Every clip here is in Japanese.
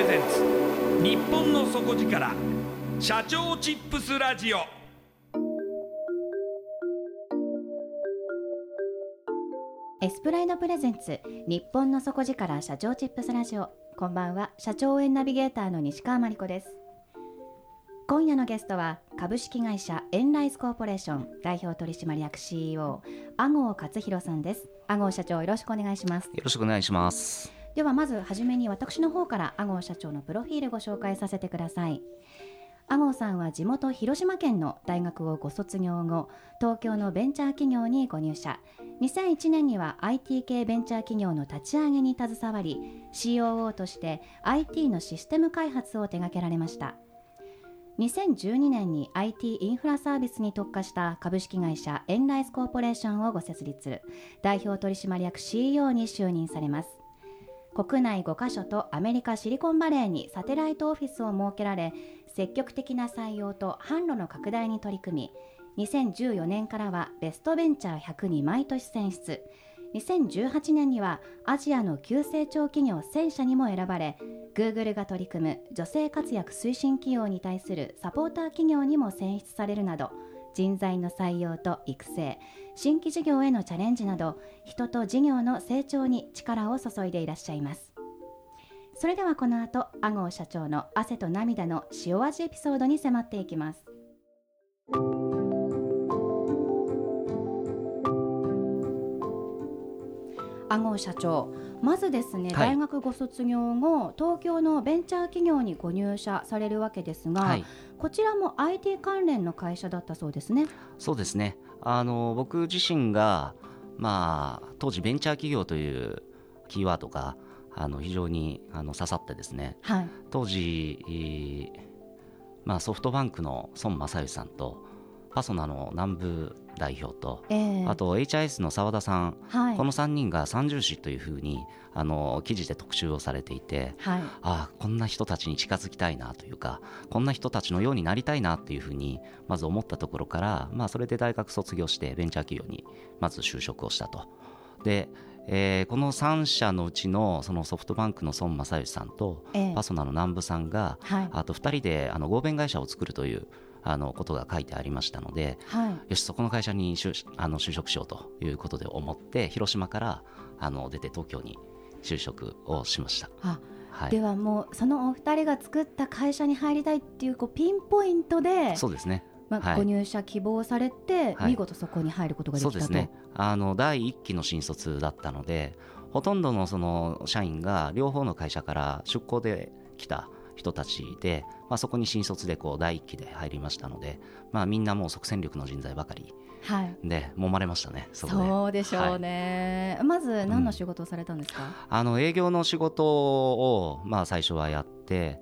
レゼンツ日本の底力社長チップスラジオ。エスプライドプレゼンツ日本の底力社長チップスラジオ。こんばんは社長応援ナビゲーターの西川真理子です。今夜のゲストは株式会社エンライズコーポレーション代表取締役 CEO 阿郷勝弘さんです。阿郷社長よろしくお願いします。よろしくお願いします。ではまずはじめに私の方から阿郷社長のプロフィールご紹介させてください。阿郷さんは地元広島県の大学をご卒業後東京のベンチャー企業にご入社。2001年には IT 系ベンチャー企業の立ち上げに携わり COO として IT のシステム開発を手掛けられました。2012年に IT インフラサービスに特化した株式会社エンライズコーポレーションをご設立。代表取締役 CEO に就任されます。国内5カ所とアメリカシリコンバレーにサテライトオフィスを設けられ積極的な採用と販路の拡大に取り組み2014年からはベストベンチャー100に毎年選出。2018年にはアジアの急成長企業1000社にも選ばれ Google が取り組む女性活躍推進企業に対するサポーター企業にも選出されるなど人材の採用と育成新規事業へのチャレンジなど人と事業の成長に力を注いでいらっしゃいます。それではこの後阿郷社長の汗と涙の塩味エピソードに迫っていきます。阿郷社長。まずですね、はい。大学ご卒業後東京のベンチャー企業にご入社されるわけですが、はい、こちらも IT 関連の会社だったそうですね。そうですね。あの僕自身がまあ当時ベンチャー企業というキーワードがあの非常にあの刺さってですね。はい。当時、えーまあソフトバンクの孫正義さんとパソナの南部代表と、えーあと HIS の澤田さん、はい。この3人が三重視というふうにあの記事で特集をされていて、はい。ああこんな人たちに近づきたいなというかこんな人たちのようになりたいなっていうふうにまず思ったところから、まあ、それで大学卒業してベンチャー企業にまず就職をしたと。でえーこの3社のうちのそのソフトバンクの孫正義さんとええ。パソナの南部さんがはい。あと2人であの合弁会社を作るというあのことが書いてありましたのではい。よしそこの会社に就あの就職しようということで思って広島からあの出て東京に就職をしました。あはい、ではもうそのお二人が作った会社に入りたいっていうこうピンポイントで、そうですね。まあはい。ご入社希望されて、はい。見事そこに入ることができたと。そうですね。あの第1期の新卒だったのでほとんどのその社員が両方の会社から出向で来た人たちで、まあ、そこに新卒でこう第一期で入りましたので、まあ、みんなもう即戦力の人材ばかりはい。で揉まれましたねそそうでしょうね、まず何の仕事をされたんですか、あの営業の仕事を、まあ、最初はやって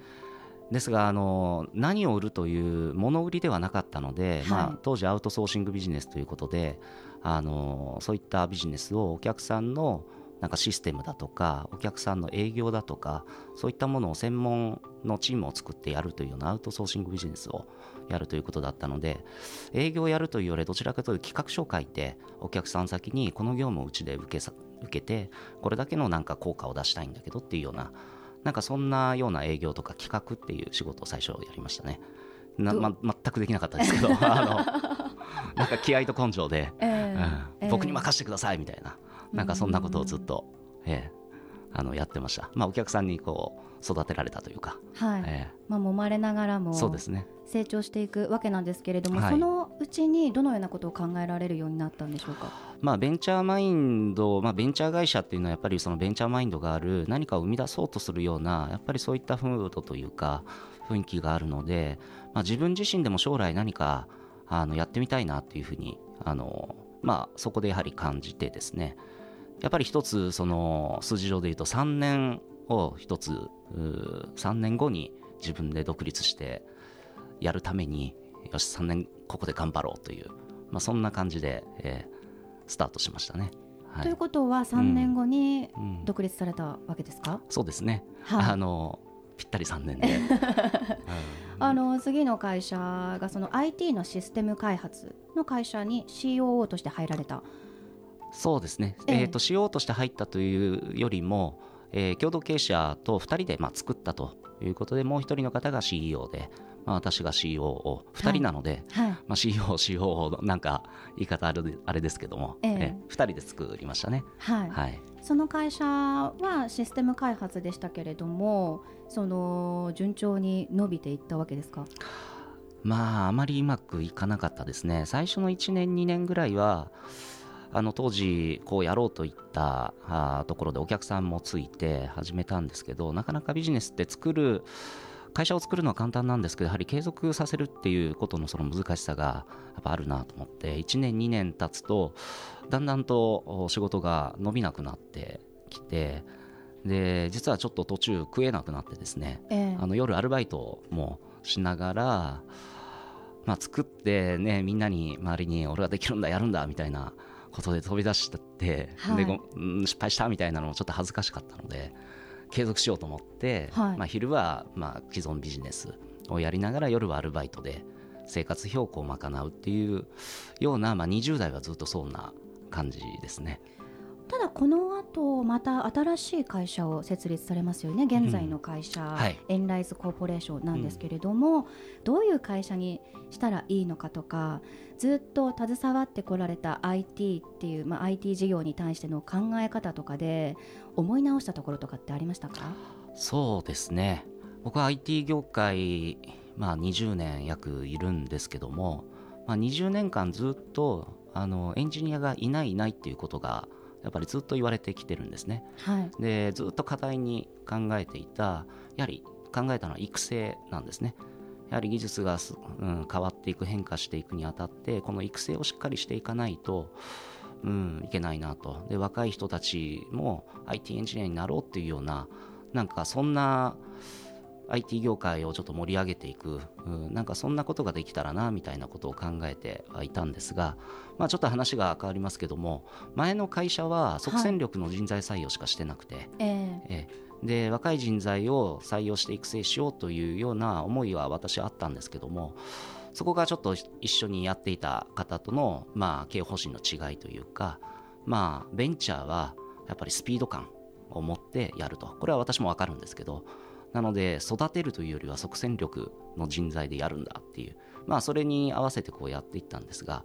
ですがあの何を売るという物売りではなかったので、はい。まあ、当時アウトソーシングビジネスということであのそういったビジネスをお客さんのなんかシステムだとかお客さんの営業だとかそういったものを専門のチームを作ってやるというようなアウトソーシングビジネスをやるということだったので営業をやるというよりどちらかというと企画書を書いてお客さん先にこの業務をうちで受けさ受けてこれだけのなんか効果を出したいんだけどっていうようななんかそんなような営業とか企画っていう仕事を最初やりましたね。などま、全くできなかったですけど あのなんか気合と根性で、ええ。うん。ええ。僕に任せてくださいみたいななんかそんなことをずっと、ええあのやってました、まあ、お客さんにこう育てられたというか、はい、えまあ揉まれながらえもそうですね。成長していくわけなんですけれども、はい。そのうちにどのようなことを考えられるようになったんでしょうか？まあ、ベンチャーマインド、まあ、ベンチャー会社っていうのはやっぱりそのベンチャーマインドがある何かを生み出そうとするようなやっぱりそういった風土というか雰囲気があるので、まあ、自分自身でも将来何かあのやってみたいなっていうふうにあの、まあ、そこでやはり感じてですねやっぱり一つその数字上で言うと3年を一つうー3年後に自分で独立してやるためによし3年ここで頑張ろうという、まあ、そんな感じで、えースタートしましたね。はということは3年後にうん。独立されたわけですか、そうですね、はい。あのぴったり3年で、う んあの次の会社がその IT のシステム開発の会社に COO として入られたそうですね、ええ。えーとしようとして入ったというよりも、えー共同経営者と2人で、まあ、作ったということでもう1人の方が CEO で、まあ、私が COO、2人なので、はい。まあ、CEO、COO なんか言い方あるあれですけども、ええ。え2人で作りましたね。はい、はい。その会社はシステム開発でしたけれどもその順調に伸びていったわけですか？まああまりうまくいかなかったですね。最初の1年2年ぐらいはあの当時こうやろうといったところでお客さんもついて始めたんですけどなかなかビジネスって作る会社を作るのは簡単なんですけどやはり継続させるっていうことのその難しさがやっぱあるなと思って1年2年経つとだんだんとお仕事が伸びなくなってきてで実はちょっと途中食えなくなってですねええ。あの夜アルバイトもしながら、まあ、作ってねみんなに周りに俺はできるんだやるんだみたいなことで飛び出して、はいでごうん失敗したみたいなのもちょっと恥ずかしかったので継続しようと思って、はいまあ、昼はまあ既存ビジネスをやりながら夜はアルバイトで生活標高を賄うっていうような、まあ、20代はずっとそんな感じですね。ただこの後また新しい会社を設立されますよね。現在の会社、はい。エンライズコーポレーションなんですけれども、どういう会社にしたらいいのかとかずっと携わってこられた IT っていう、まあ、IT 事業に対しての考え方とかで思い直したところとかってありましたか？そうですね。僕は IT 業界、まあ、20年約いるんですけども、まあ、20年間ずっとあのエンジニアがいないいないっていうことがやっぱりずっと言われてきてるんですね。はい。でずっと課題に考えていたやはり考えたのは育成なんですね。やはり技術がす、うん、変わっていく変化していくにあたってこの育成をしっかりしていかないと、うん、いけないなと。で若い人たちも IT エンジニアになろうっていうようななんかそんな IT 業界をちょっと盛り上げていく、うん、なんかそんなことができたらなみたいなことを考えてはいたんですが、まあ、ちょっと話が変わりますけども前の会社は即戦力の人材採用しかしてなくて、ええ。ええ。で若い人材を採用して育成しようというような思いは私はあったんですけどもそこがちょっと一緒にやっていた方との、まあ、経営方針の違いというか、まあ、ベンチャーはやっぱりスピード感を持ってやると。これは私も分かるんですけどなので育てるというよりは即戦力の人材でやるんだっていう、まあ、それに合わせてこうやっていったんですが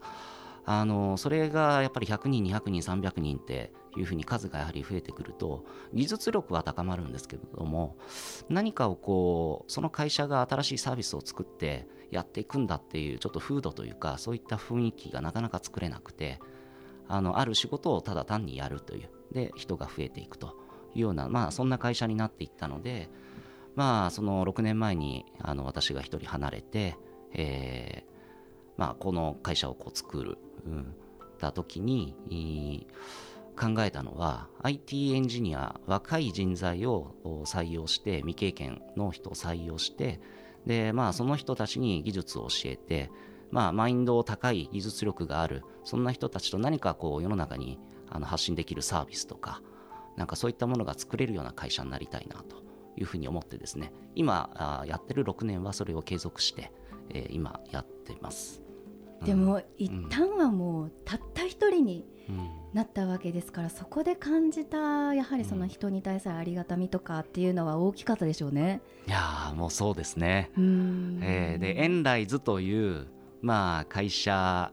あのそれがやっぱり100人200人300人っていうふうに数がやはり増えてくると技術力は高まるんですけれども何かをこうその会社が新しいサービスを作ってやっていくんだっていうちょっと風土というかそういった雰囲気がなかなか作れなくてあのある仕事をただ単にやるという。で人が増えていくというような、まあ、そんな会社になっていったので、まあ、その6年前にあの私が1人離れて、えーまあ、この会社をこう作る、うん、た時に考えたのは IT エンジニア若い人材を採用して未経験の人を採用してで、まあ、その人たちに技術を教えて、まあ、マインド高い技術力があるそんな人たちと何かこう世の中にあの発信できるサービスとかなんかそういったものが作れるような会社になりたいなと。いうふうに思ってですね今あやってる6年はそれを継続して、えー、今やってます。でも、一旦はもうたった一人になったわけですから、そこで感じたやはりその人に対するありがたみとかっていうのは大きかったでしょうね。いやもうそうですね。えー、でエンライズというまあ会社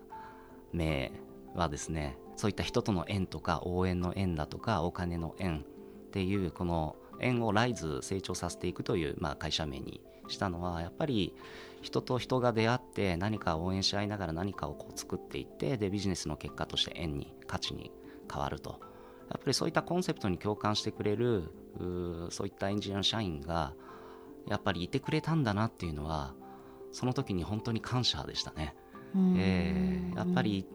名はですねそういった人との縁とか応援の縁だとかお金の縁っていうこの縁をライズ成長させていくという、まあ、会社名にしたのはやっぱり人と人が出会って何か応援し合いながら何かをこう作っていってでビジネスの結果として円に価値に変わるとやっぱりそういったコンセプトに共感してくれるそういったエンジニアの社員がやっぱりいてくれたんだなっていうのはその時に本当に感謝でしたね。えー、やっぱり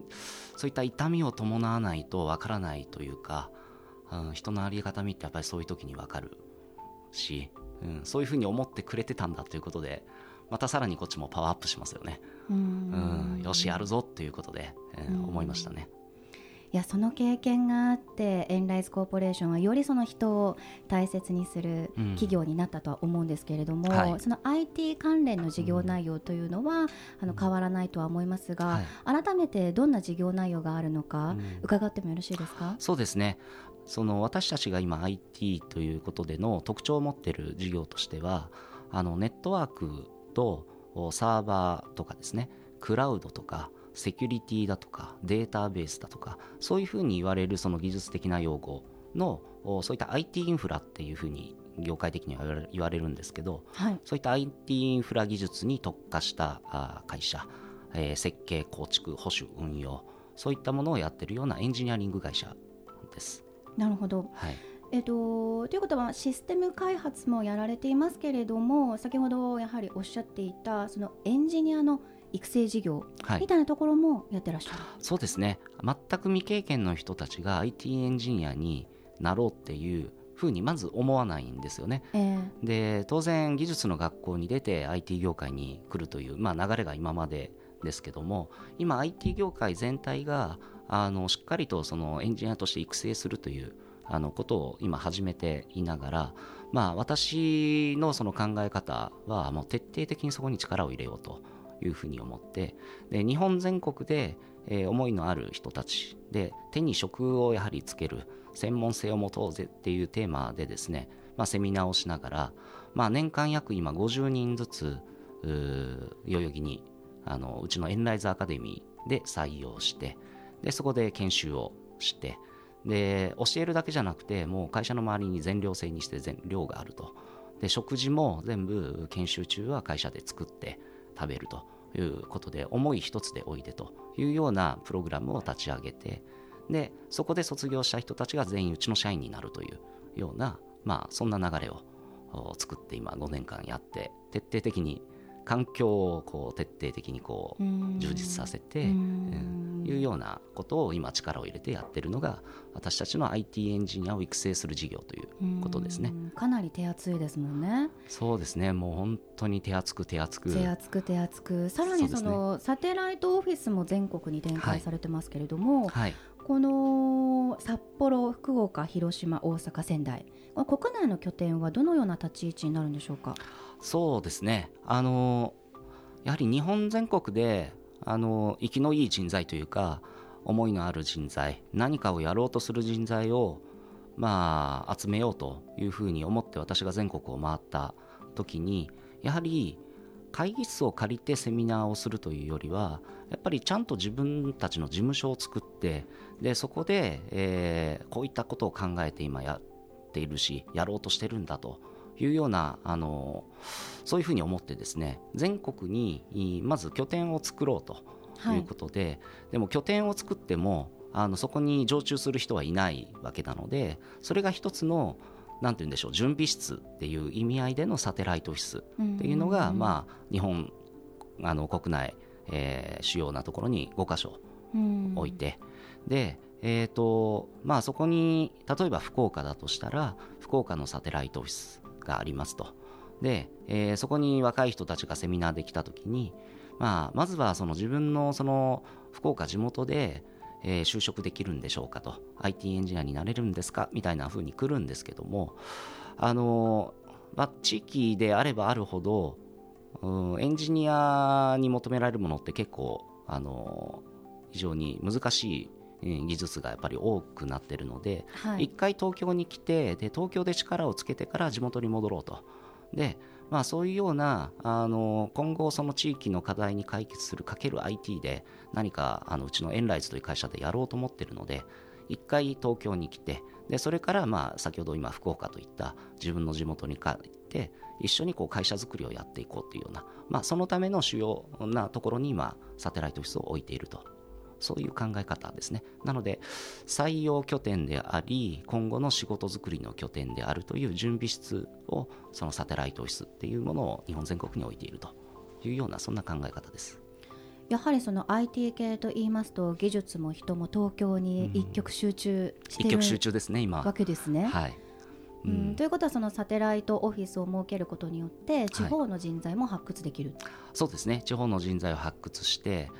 そういった痛みを伴わないとわからないというか、うん、人のありがたみってやっぱりそういう時にわかるし、うん、そういうふうに思ってくれてたんだということでまたさらにこっちもパワーアップしますよね。うん。よしやるぞっていうことで、えー、思いましたね。いやその経験があってエンライズコーポレーションはよりその人を大切にする企業になったとは思うんですけれども、うんはい、その IT 関連の事業内容というのは、うん、あの変わらないとは思いますが、はい、改めてどんな事業内容があるのか、伺ってもよろしいですか？そうですねその私たちが今 IT ということでの特徴を持っている事業としてはあのネットワークとサーバーとかですねクラウドとかセキュリティだとかデータベースだとかそういうふうに言われるその技術的な用語のそういった IT インフラっていうふうに業界的には言われるんですけど、はい、そういった IT インフラ技術に特化した会社、えー、設計構築保守運用そういったものをやってるようなエンジニアリング会社です。なるほど、はい。えっと、ということはシステム開発もやられていますけれども先ほどやはりおっしゃっていたそのエンジニアの育成事業みたいなところもやってらっしゃる、はい、そうですね。全く未経験の人たちが IT エンジニアになろうっていうふうにまず思わないんですよね、えー、で当然技術の学校に出て IT 業界に来るという、まあ、流れが今までですけども今 IT 業界全体があのしっかりとそのエンジニアとして育成するというあのことを今始めていながら、まあ、私のその考え方はもう徹底的にそこに力を入れようというふうに思ってで日本全国で、思いのある人たちで手に職をやはりつける専門性を持とうぜっていうテーマでですね、まあ、セミナーをしながら、まあ、年間約今50人ずつ代々木にあのうちのエンライズアカデミーで採用してでそこで研修をしてで教えるだけじゃなくてもう会社の周りに全寮制にして全寮があると。で食事も全部研修中は会社で作って食べるということで思い一つでおいでというようなプログラムを立ち上げてでそこで卒業した人たちが全員うちの社員になるというような、まあ、そんな流れを作って今5年間やって徹底的に環境をこう徹底的にこう充実させて、うん、いうようなことを今力を入れてやってるのが私たちの IT エンジニアを育成する事業ということですね。かなり手厚いですもんね。そうですね。もう本当に手厚く手厚く。手厚く手厚く。さらにその、ね、サテライトオフィスも全国に展開されてますけれども、はい、この札幌、福岡、広島、大阪、仙台国内の拠点はどのような立ち位置になるんでしょうか？そうですね。あのやはり日本全国であの生きのいい人材というか思いのある人材何かをやろうとする人材をまあ集めようというふうに思って私が全国を回った時にやはり会議室を借りてセミナーをするというよりはやっぱりちゃんと自分たちの事務所を作ってでそこで、えー、こういったことを考えて今やっているしやろうとしてるんだというようなあのそういうふうに思ってですね全国にまず拠点を作ろうとい。うことで、はい、でも拠点を作ってもあのそこに常駐する人はいないわけなのでそれが一つのなんて言うんでしょう準備室っていう意味合いでのサテライトオフィスっていうのが、まあ、日本あの国内、えー、主要なところに5箇所置いて、で、えーとまあ、そこに例えば福岡だとしたら福岡のサテライトオフィスがありますと。で、えー、そこに若い人たちがセミナーで来た時に、まあ、まずはその自分のその福岡地元で、えー、就職できるんでしょうかと。IT エンジニアになれるんですか？みたいな風に来るんですけどもあのまあ、地域であればあるほど、うん、エンジニアに求められるものって結構あの非常に難しい技術がやっぱり多くなってるので、はい、一回東京に来てで東京で力をつけてから地元に戻ろうと。で、まあ、そういうようなあの今後その地域の課題に解決するかける IT で何かあのうちのエンライズという会社でやろうと思ってるので一回東京に来てでそれからまあ先ほど今福岡といった自分の地元に帰って一緒にこう会社づくりをやっていこうというような、まあ、そのための主要なところに今サテライトオフィスを置いているとそういう考え方ですね。なので採用拠点であり今後の仕事づくりの拠点であるという準備室をそのサテライトオフィスっていうものを日本全国に置いているというようなそんな考え方です。やはりその IT 系と言いますと技術も人も東京に一極集中している、一極集中ですね今。わけですね。はいうん、ということはそのサテライトオフィスを設けることによって地方の人材も発掘できる、はい、そうですね。地方の人材を発掘して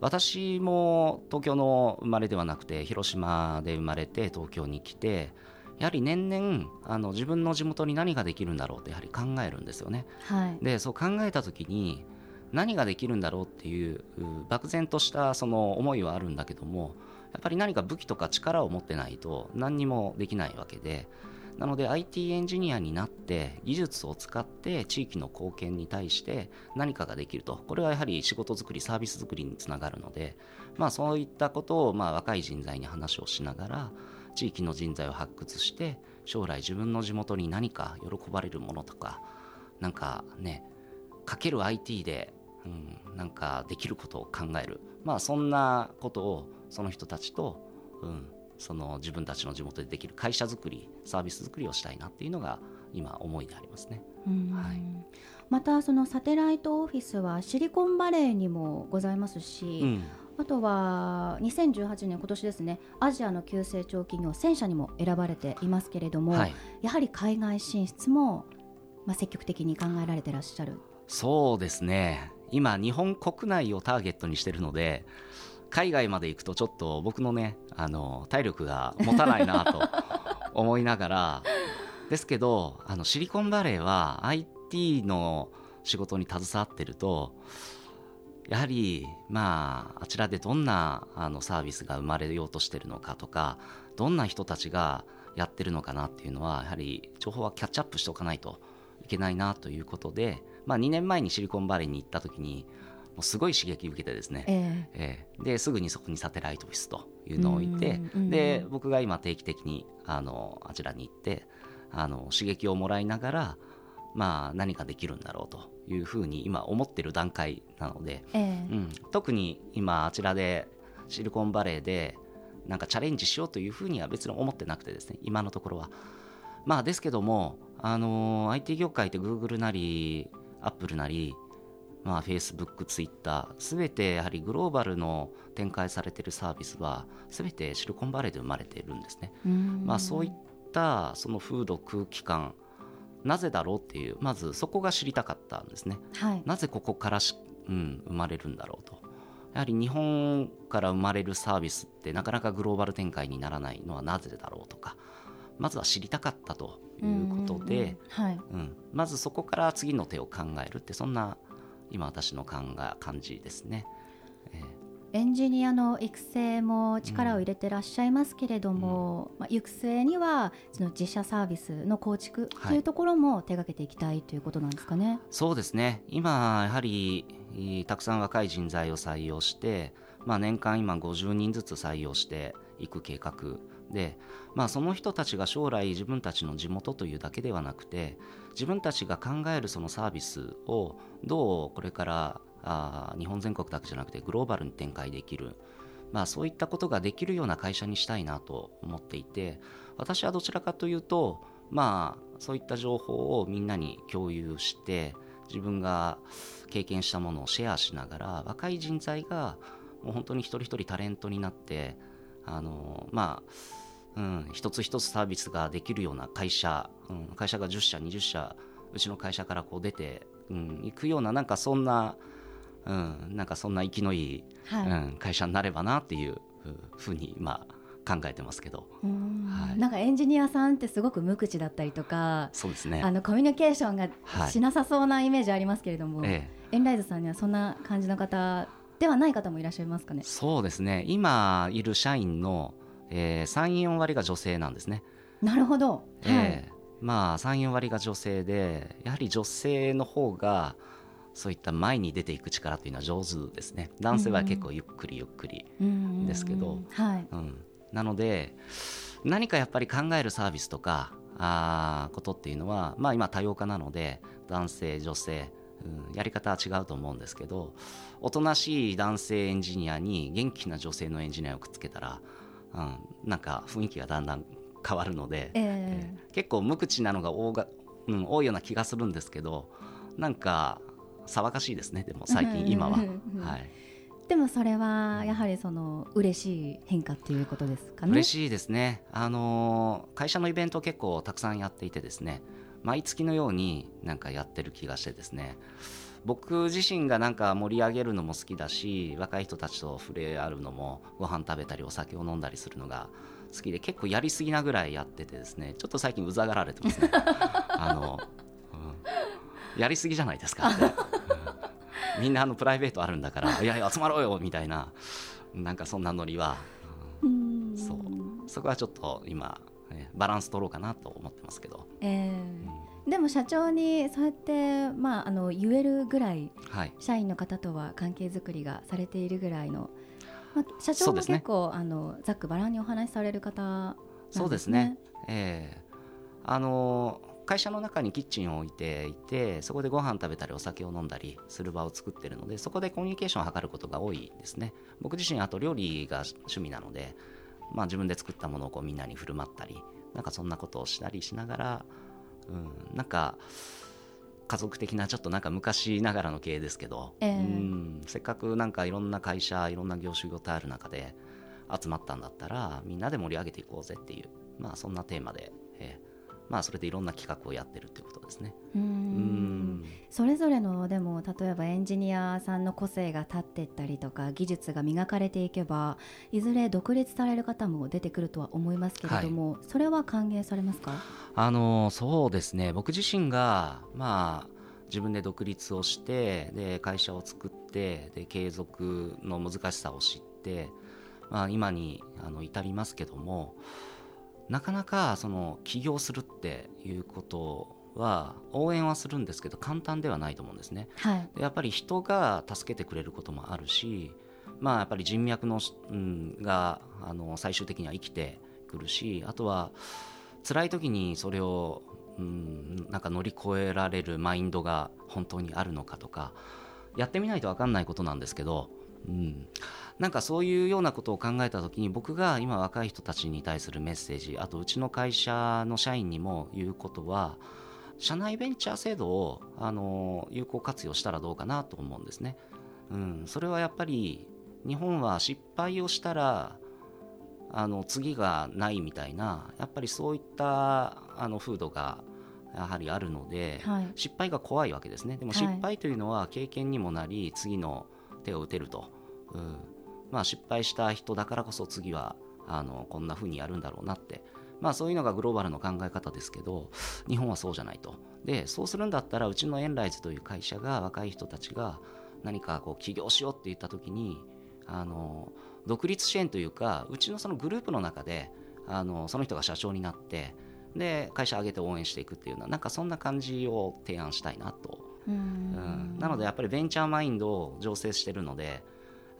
私も東京の生まれではなくて広島で生まれて東京に来てやはり年々あの自分の地元に何ができるんだろうってやはり考えるんですよね。はい、でそう考えた時に何ができるんだろうっていう漠然としたその思いはあるんだけどもやっぱり何か武器とか力を持ってないと何にもできないわけでなので IT エンジニアになって技術を使って地域の貢献に対して何かができると。これはやはり仕事作りサービス作りにつながるので、まあ、そういったことをまあ若い人材に話をしながら地域の人材を発掘して将来自分の地元に何か喜ばれるものとかなんかねかける IT でうん、なんかできることを考える、まあ、そんなことをその人たちと、うん、その自分たちの地元でできる会社づくりサービスづくりをしたいなっていうのが今思いでありますね。はい、またそのサテライトオフィスはシリコンバレーにもございますし、うん、あとは2018年今年ですねアジアの急成長企業1000社にも選ばれていますけれども、はい、やはり海外進出もまあ積極的に考えられてらっしゃる。そうですね。今日本国内をターゲットにしてるので海外まで行くとちょっと僕のねあの体力が持たないなと 思いながら。ですけどあのシリコンバレーは IT の仕事に携わってるとやはりまああちらでどんなあのサービスが生まれようとしてるのかとかどんな人たちがやってるのかなっていうのはやはり情報はキャッチアップしておかないといけないなということでまあ、2年前にシリコンバレーに行った時にもうすごい刺激を受けてですね、えー、えー、ですぐにそこにサテライトオフィスというのを置いてで僕が今定期的にあのあちらに行ってあの刺激をもらいながら、まあ、何かできるんだろうというふうに今思ってる段階なので、えー、うん、特に今あちらでシリコンバレーでなんかチャレンジしようというふうには別に思ってなくてですね今のところは。まあですけども、あのー、IT 業界って Google なりアップルなり、まあ、Facebook、Twitter、すべてやはりグローバルの展開されているサービスは、すべてシリコンバレーで生まれているんですね。まあ、そういったその風土、空気感、なぜだろうっていう、まずそこが知りたかったんですね。はい、なぜここからし、うん、生まれるんだろうと。やはり日本から生まれるサービスってなかなかグローバル展開にならないのはなぜだろうとか、まずは知りたかったということで、うんまずそこから次の手を考えるってそんな今私の考え感じですね。えーエンジニアの育成も力を入れてらっしゃいますけれども、うん、まあ、育成にはその自社サービスの構築というところも手がけていきたいということなんですかね。はい、そうですね今やはりたくさん若い人材を採用して、まあ、年間今50人ずつ採用していく計画で、まあ、その人たちが将来自分たちの地元というだけではなくて自分たちが考えるそのサービスをどうこれからあ日本全国だけじゃなくてグローバルに展開できるまあ、そういったことができるような会社にしたいなと思っていて私はどちらかというと、まあ、そういった情報をみんなに共有して自分が経験したものをシェアしながら若い人材がもう本当に一人一人タレントになってあのまあ、うん、一つ一つサービスができるような会社、うん、会社が10社20社うちの会社からこう出て、うん、行くようななんかそんな、うん、なんかそんな生きのいい、はい、うん、会社になればなっていうふうにまあ考えてますけど、はい、なんかエンジニアさんってすごく無口だったりとかそうですね。あのコミュニケーションがしなさそうなイメージありますけれども、はい、エンライズさんにはそんな感じの方ではない方もいらっしゃいますかね。そうですね。今いる社員の、えー、34割が女性なんですね。なるほど、えー、まあ34割が女性でやはり女性の方がそういった前に出ていく力というのは上手ですね。男性は結構ゆっくりゆっくりですけど、はい。うん、なので何かやっぱり考えるサービスとかあことっていうのは、まあ、今多様化なので男性女性、うん、やり方は違うと思うんですけどおとなしい男性エンジニアに元気な女性のエンジニアをくっつけたら、うん、なんか雰囲気がだんだん変わるので、えー、えー、結構無口なのが多が、うん、多いような気がするんですけどなんか騒がしいですねでも最近今は。はいでもそれはやはりその嬉しい変化っていうことですかね？嬉しいですね。あの会社のイベント結構たくさんやっていてですね、毎月のようになんかやってる気がしてですね。僕自身がなんか盛り上げるのも好きだし若い人たちと触れ合うのもご飯食べたりお酒を飲んだりするのが好きで結構やりすぎなぐらいやっててですね。ちょっと最近うざがられてますね。あの、うん、やりすぎじゃないですか。っ て、みんなあのプライベートあるんだからいやいや集まろうよみたいななんかそんなノリは、うん、そう。そこはちょっと今、ね、バランス取ろうかなと思ってますけど。えー、うん、でも社長にそうやって、まあ、あの言えるぐらい、はい、社員の方とは関係づくりがされているぐらいの、まあ、社長も結構、ね、あのざっくばらんにお話しされる方なんですね。そうですね、えーあの会社の中にキッチンを置いていてそこでご飯食べたりお酒を飲んだりする場を作ってるのでそこでコミュニケーションを図ることが多いですね。僕自身あと料理が趣味なので、まあ、自分で作ったものをこうみんなに振る舞ったりなんかそんなことをしたりしながら、うん、なんか家族的なちょっとなんか昔ながらの経営ですけど、えー、うんせっかくなんかいろんな会社いろんな業種業態ある中で集まったんだったらみんなで盛り上げていこうぜっていうまあそんなテーマで、えー、まあ、それでいろんな企画をやってるということですね。うんそれぞれのでも例えばエンジニアさんの個性が立っていったりとか技術が磨かれていけばいずれ独立される方も出てくるとは思いますけれども、はい、それは歓迎されますか？あのそうですね僕自身が、まあ、自分で独立をしてで会社を作ってで継続の難しさを知って、まあ、今にあの至りますけども。なかなかその起業するっていうことは応援はするんですけど簡単ではないと思うんですね。はい、やっぱり人が助けてくれることもあるし、まあ、やっぱり人脈の、うん、があの最終的には生きてくるしあとは辛い時にそれを、うん、なんか乗り越えられるマインドが本当にあるのかとかやってみないと分かんないことなんですけど、うん、なんかそういうようなことを考えた時に僕が今若い人たちに対するメッセージあとうちの会社の社員にも言うことは社内ベンチャー制度をあの有効活用したらどうかなと思うんですね。うん、それはやっぱり日本は失敗をしたらあの次がないみたいなやっぱりそういったあの風土がやはりあるので、はい、失敗が怖いわけですね。でも失敗というのは経験にもなり次の手を打てると、うん、まあ、失敗した人だからこそ次はあのこんな風にやるんだろうなって、まあ、そういうのがグローバルの考え方ですけど日本はそうじゃないと。でそうするんだったらうちのエンライズという会社が若い人たちが何かこう起業しようって言った時にあの独立支援というかうちのそのグループの中であのその人が社長になってで会社上げて応援していくっていうのはなんかそんな感じを提案したいなと。うん、なのでやっぱりベンチャーマインドを醸成してるのでや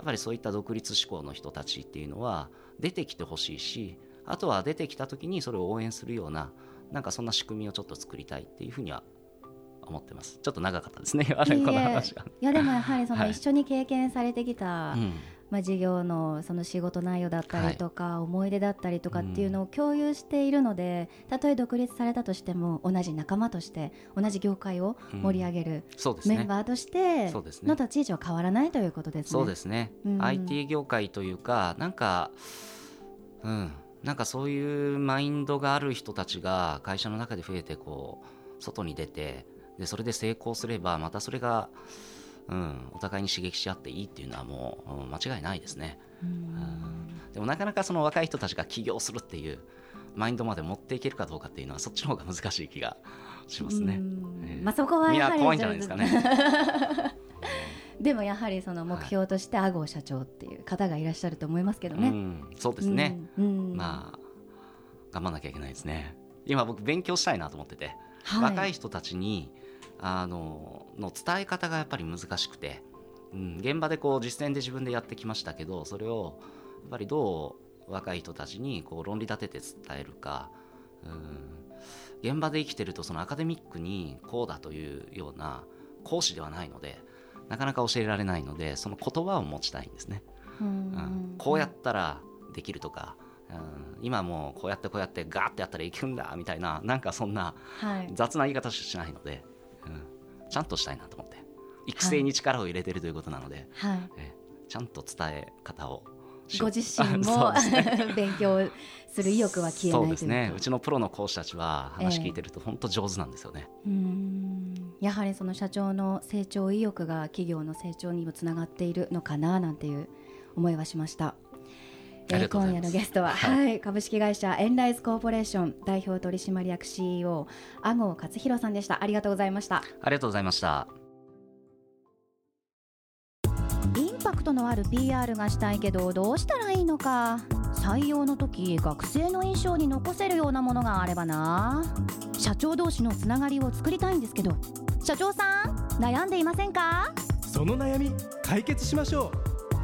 っぱりそういった独立志向の人たちっていうのは出てきてほしいしあとは出てきた時にそれを応援するようななんかそんな仕組みをちょっと作りたいっていうふうには思ってます。ちょっと長かったですね。あれこの話いやでもやはりその一緒に経験されてきた、はい、まあ、事業のその仕事内容だったりとか、思い出だったりとかっていうのを共有しているので、たとえ独立されたとしても同じ仲間として同じ業界を盛り上げるメンバーとしての立ち位置は変わらないということですね。そうですね、うん。IT 業界というかなんかうん。なんかそういうマインドがある人たちが会社の中で増えてこう外に出てでそれで成功すればまたそれが、うん、お互いに刺激し合っていいっていうのはもう、うん間違いないですね、うん。でもなかなかその若い人たちが起業するっていうマインドまで持っていけるかどうかっていうのはそっちの方が難しい気がしますね。うん。ええ。まあ、そこはやはりな怖いんじゃないですかね。でもやはりその目標として阿郷社長っていう方がいらっしゃると思いますけどね。うん、そうですね。まあ頑張んなきゃいけないですね。今僕勉強したいなと思ってて、はい。若い人たちにあのの伝え方がやっぱり難しくて、うん、現場でこう実践で自分でやってきましたけどそれをやっぱりどう若い人たちにこう論理立てて伝えるか、うん、現場で生きてるとそのアカデミックにこうだというような講師ではないのでなかなか教えられないのでその言葉を持ちたいんですね。うんうんこうやったらできるとか、うん、今もうこうやってこうやってガーってやったらいくんだみたいななんかそんなはい雑な言い方しかしないので、うん、ちゃんとしたいなと思って。育成に力を入れてるということなので、はい。えちゃんと伝え方をご自身 そもね。勉強する意欲は消えそうないというか。ですね。うちのプロの講師たちは話聞いてると本当上手なんですよね、うん。やはりその社長の成長意欲が企業の成長にもつながっているのかななんていう思いはしました。ありがとうございます。今夜のゲストは、はい。はい、株式会社エンライズコーポレーション代表取締役 CEO 阿郷勝弘さんでした。ありがとうございました。ありがとうございました。インパクトのある PR がしたいけどどうしたらいいのか。採用の時学生の印象に残せるようなものがあればな。社長同士のつながりを作りたいんですけど社長さん悩んでいませんか？その悩み解決しましょう